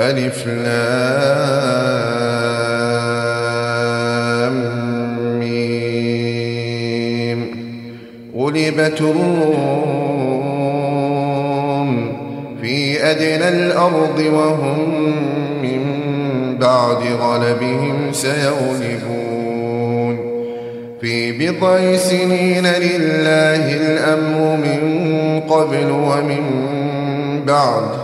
ألف ميم. غلبت الروم في أدنى الأرض وهم من بعد غلبهم سيغلبون. في بضع سنين لله الأمر من قبل ومن بعد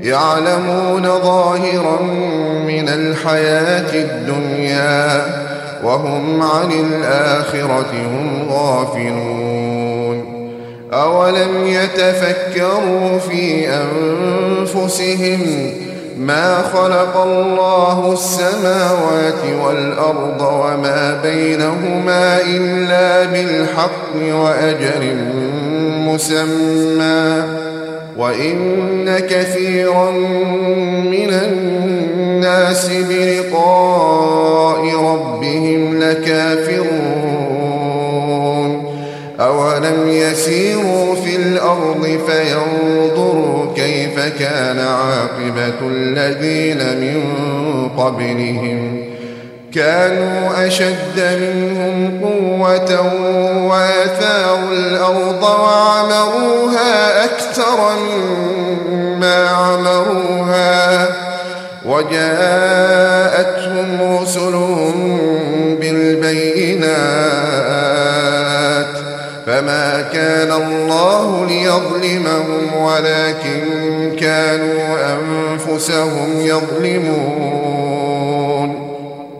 يعلمون ظاهرا من الحياة الدنيا وهم عن الآخرة هم غافلون أولم يتفكروا في أنفسهم ما خلق الله السماوات والأرض وما بينهما إلا بالحق وأجر مسمى وإن كثيرا من الناس بلقاء ربهم لكافرون أولم يسيروا في الأرض فينظروا كيف كان عاقبة الذين من قبلهم كانوا أشد منهم قوة وآثاروا الأرض وعمروها أكثر مما عمروها وجاءتهم رسلهم بالبينات فما كان الله ليظلمهم ولكن كانوا أنفسهم يظلمون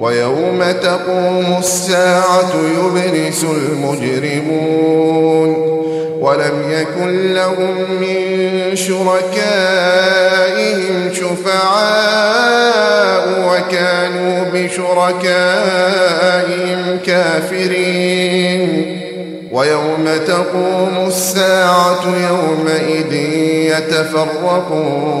ويوم تقوم الساعة يبرس المجرمون ولم يكن لهم من شركائهم شفعاء وكانوا بشركائهم كافرين. ويوم تقوم الساعة يومئذ يتفرقون.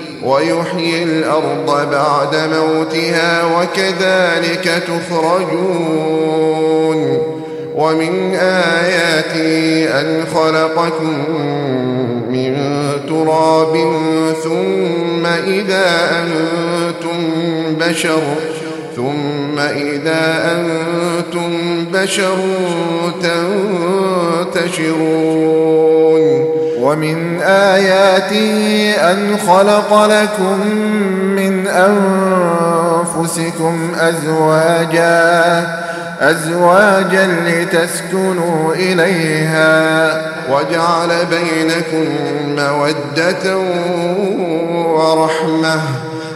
ويحيي الأرض بعد موتها وكذلك تخرجون. ومن آياته أن خلقكم من تراب ثم إذا أنتم بشر ثم إذا أنتم بشر تنتشرون. ومن آياته أن خلق لكم من أنفسكم أزواجاً أزواجا لتسكنوا إليها وجعل بينكم مودة ورحمة.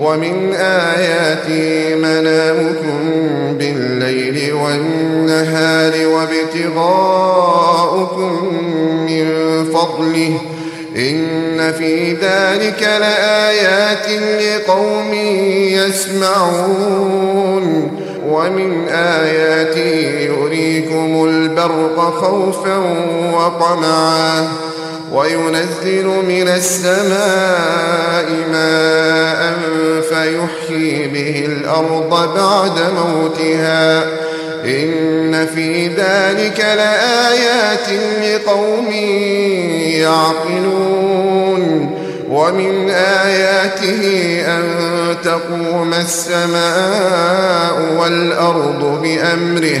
ومن آياته منامكم بالليل والنهار وابتغاؤكم من فضله. إن في ذلك لآيات لقوم يسمعون. ومن آياته يريكم البرق خوفا وطمعا. وينزل من السماء ماء فيحيي به الأرض بعد موتها. إن في ذلك لآيات لقوم يعقلون. ومن آياته أن تقوم السماء والأرض بأمره.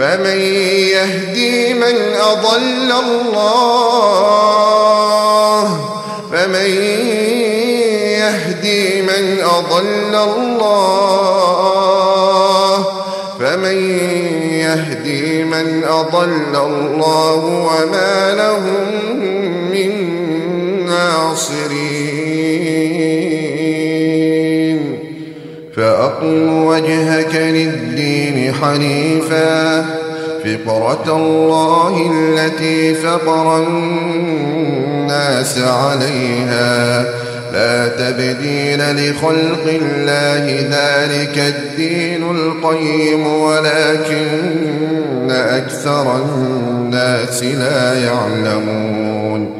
فمن يهدي من أضل الله فمن يهدي من أضل الله فمن يهدي من أضل الله وما لهم من ناصرين فأقم وجهك للدين حنيفا. فطرة الله التي فطر الناس عليها. لا تبديل لخلق الله ذلك الدين القيم ولكن أكثر الناس لا يعلمون.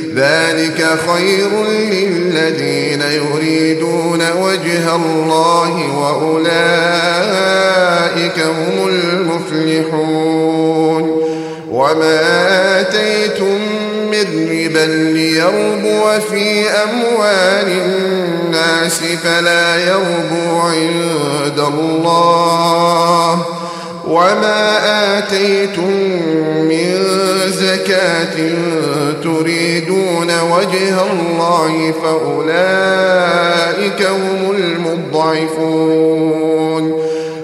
ذلك خير للذين يريدون وجه الله وأولئك هم المفلحون. وما آتيتم من ربا ليربو في أموال الناس فلا يربو عند الله. وما آتيتم من زكاة تريدون وجه الله فأولئك هم المضعفون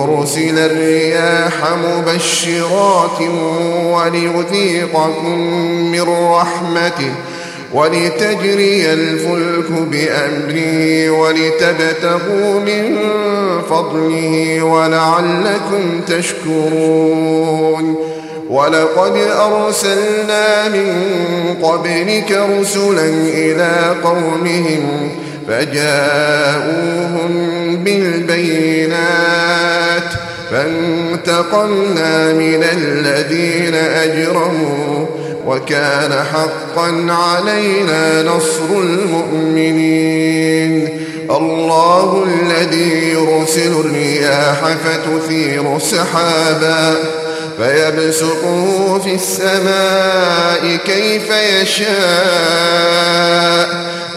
يرسل الرياح مبشرات وليذيقكم من رحمته ولتجري الفلك بأمره ولتبتغوا من فضله ولعلكم تشكرون ولقد أرسلنا من قبلك رسلا إلى قومهم فجاءوهم بالبينات فانتقمنا من الذين أجرموا وكان حقا علينا نصر المؤمنين. الله الذي يرسل الرياح فتثير سحابا فيبسطه في السماء كيف يشاء.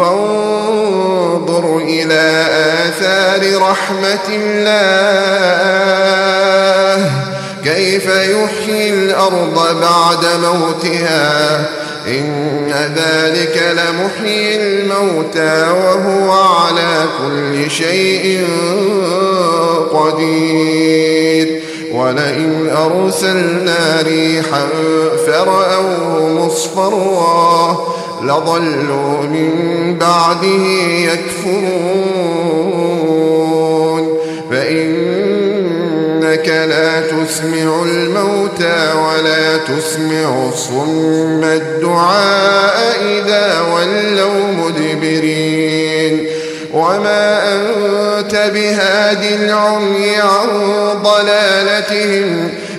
فانظر إلى آثار رحمة الله. كيف يحيي الأرض بعد موتها؟ إن ذلك لمحيي الموتى وهو على كل شيء قدير. ولئن أرسلنا ريحا فرأوه مصفرا لظلوا من بعده يكفرون. فإنك لا تسمع الموتى ولا تسمع الصم الدعاء إذا ولوا مدبرين. وما أنت بهاد العمي عن ضلالتهم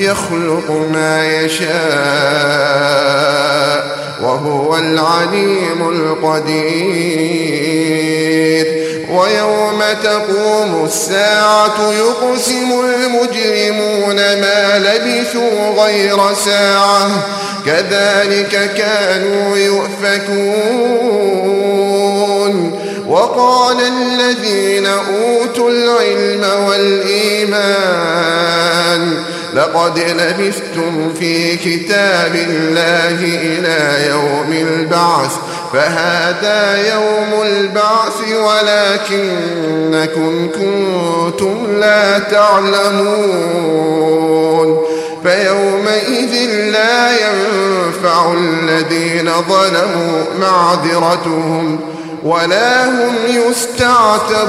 يخلق ما يشاء وهو العليم القدير. ويوم تقوم الساعة يقسم المجرمون ما لبثوا غير ساعة. كذلك كانوا يؤفكون. وقال الذين أوتوا العلم والإيمان لقد لبثتم في كتاب الله إلى يوم البعث فهذا يوم البعث ولكنكم كنتم لا تعلمون فيومئذ لا ينفع الذين ظلموا معذرتهم ولا هم يستعتبون.